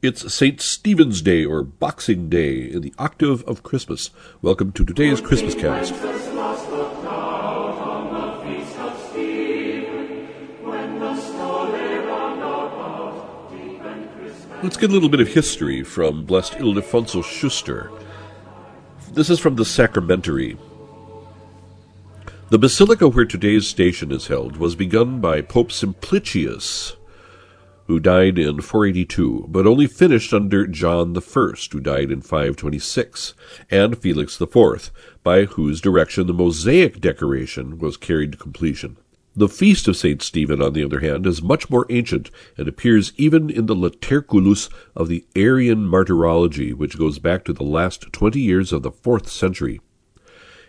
It's St. Stephen's Day or Boxing Day in the octave of Christmas. Welcome to today's Christmas cast. Let's get a little bit of history from Blessed Ildefonso Schuster. This is from the Sacramentary. The basilica where today's station is held was begun by Pope Simplicius who died in 482, but only finished under John I, who died in 526, and Felix IV, by whose direction the mosaic decoration was carried to completion. The feast of St. Stephen, on the other hand, is much more ancient and appears even in the Laterculus of the Arian Martyrology, which goes back to the last twenty years of the fourth century.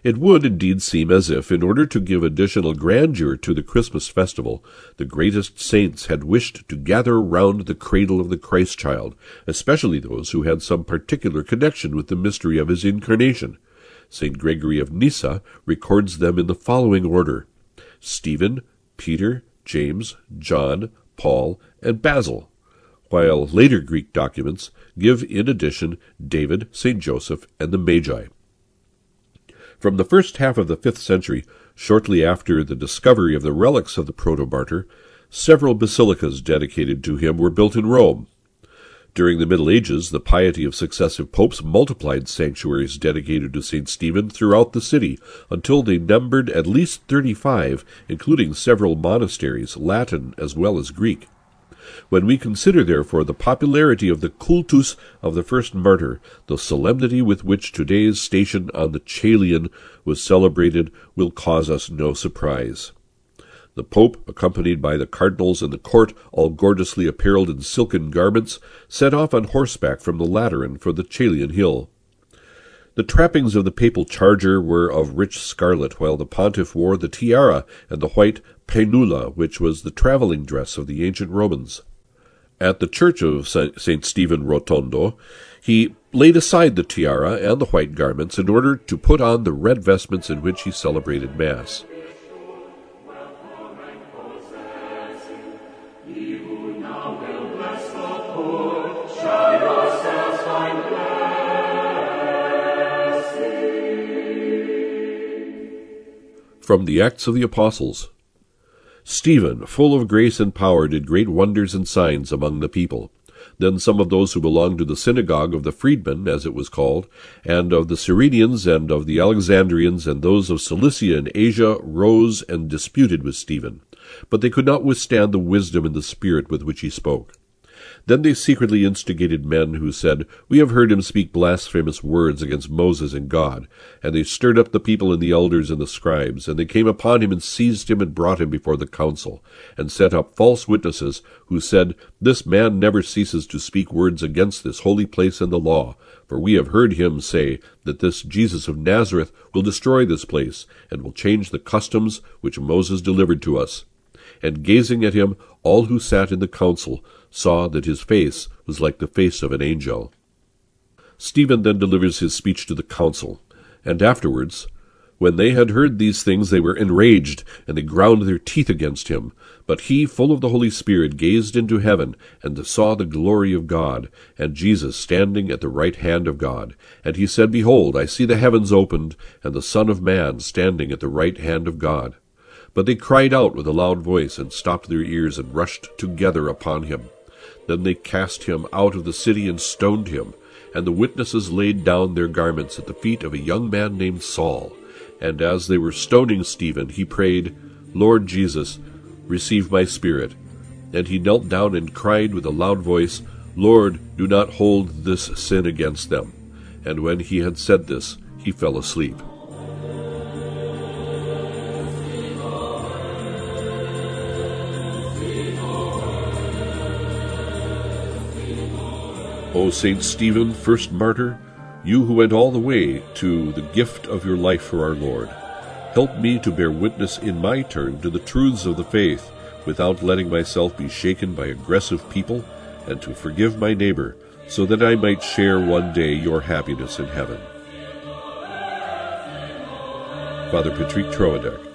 It would indeed seem as if, in order to give additional grandeur to the Christmas festival, the greatest saints had wished to gather round the cradle of the Christ child, especially those who had some particular connection with the mystery of his incarnation. St. Gregory of Nyssa records them in the following order Stephen, Peter, James, John, Paul, and Basil, while later Greek documents give in addition David, St. Joseph, and the Magi. From the first half of the fifth century, shortly after the discovery of the relics of the protomartyr, several basilicas dedicated to him were built in Rome. During the Middle Ages, the piety of successive popes multiplied sanctuaries dedicated to St. Stephen throughout the city until they numbered at least thirty-five, including several monasteries, Latin as well as Greek. When we consider, therefore, the popularity of the cultus of the first martyr, the solemnity with which today's station on the Caelian was celebrated will cause us no surprise. The Pope, accompanied by the cardinals and the court, all gorgeously apparelled in silken garments, set off on horseback from the Lateran for the Caelian hill. The trappings of the papal charger were of rich scarlet, while the pontiff wore the tiara and the white paenula, which was the travelling dress of the ancient Romans. At the church of St. Stephen Rotondo, he laid aside the tiara and the white garments in order to put on the red vestments in which he celebrated Mass. From the Acts of the Apostles Stephen, full of grace and power, did great wonders and signs among the people. Then some of those who belonged to the synagogue of the freedmen, as it was called, and of the Cyrenians and of the Alexandrians and those of Cilicia and Asia rose and disputed with Stephen. But they could not withstand the wisdom and the spirit with which he spoke. Then they secretly instigated men who said, We have heard him speak blasphemous words against Moses and God. And they stirred up the people and the elders and the scribes, and they came upon him and seized him and brought him before the council, and set up false witnesses, who said, This man never ceases to speak words against this holy place and the law. For we have heard him say that this Jesus of Nazareth will destroy this place, and will change the customs which Moses delivered to us. And gazing at him, all who sat in the council saw that his face was like the face of an angel. Stephen then delivers his speech to the council, and afterwards, when they had heard these things, they were enraged, and they ground their teeth against him. But he, full of the Holy Spirit, gazed into heaven, and saw the glory of God, and Jesus standing at the right hand of God. And he said, Behold, I see the heavens opened, and the Son of Man standing at the right hand of God. But they cried out with a loud voice, and stopped their ears, and rushed together upon him. Then they cast him out of the city and stoned him. And the witnesses laid down their garments at the feet of a young man named Saul. And as they were stoning Stephen, he prayed, Lord Jesus, receive my spirit. And he knelt down and cried with a loud voice, Lord, do not hold this sin against them. And when he had said this, he fell asleep. O Saint Stephen, first martyr, you who went all the way to the gift of your life for our Lord, help me to bear witness in my turn to the truths of the faith without letting myself be shaken by aggressive people and to forgive my neighbor so that I might share one day your happiness in heaven. Father Patrick Troadec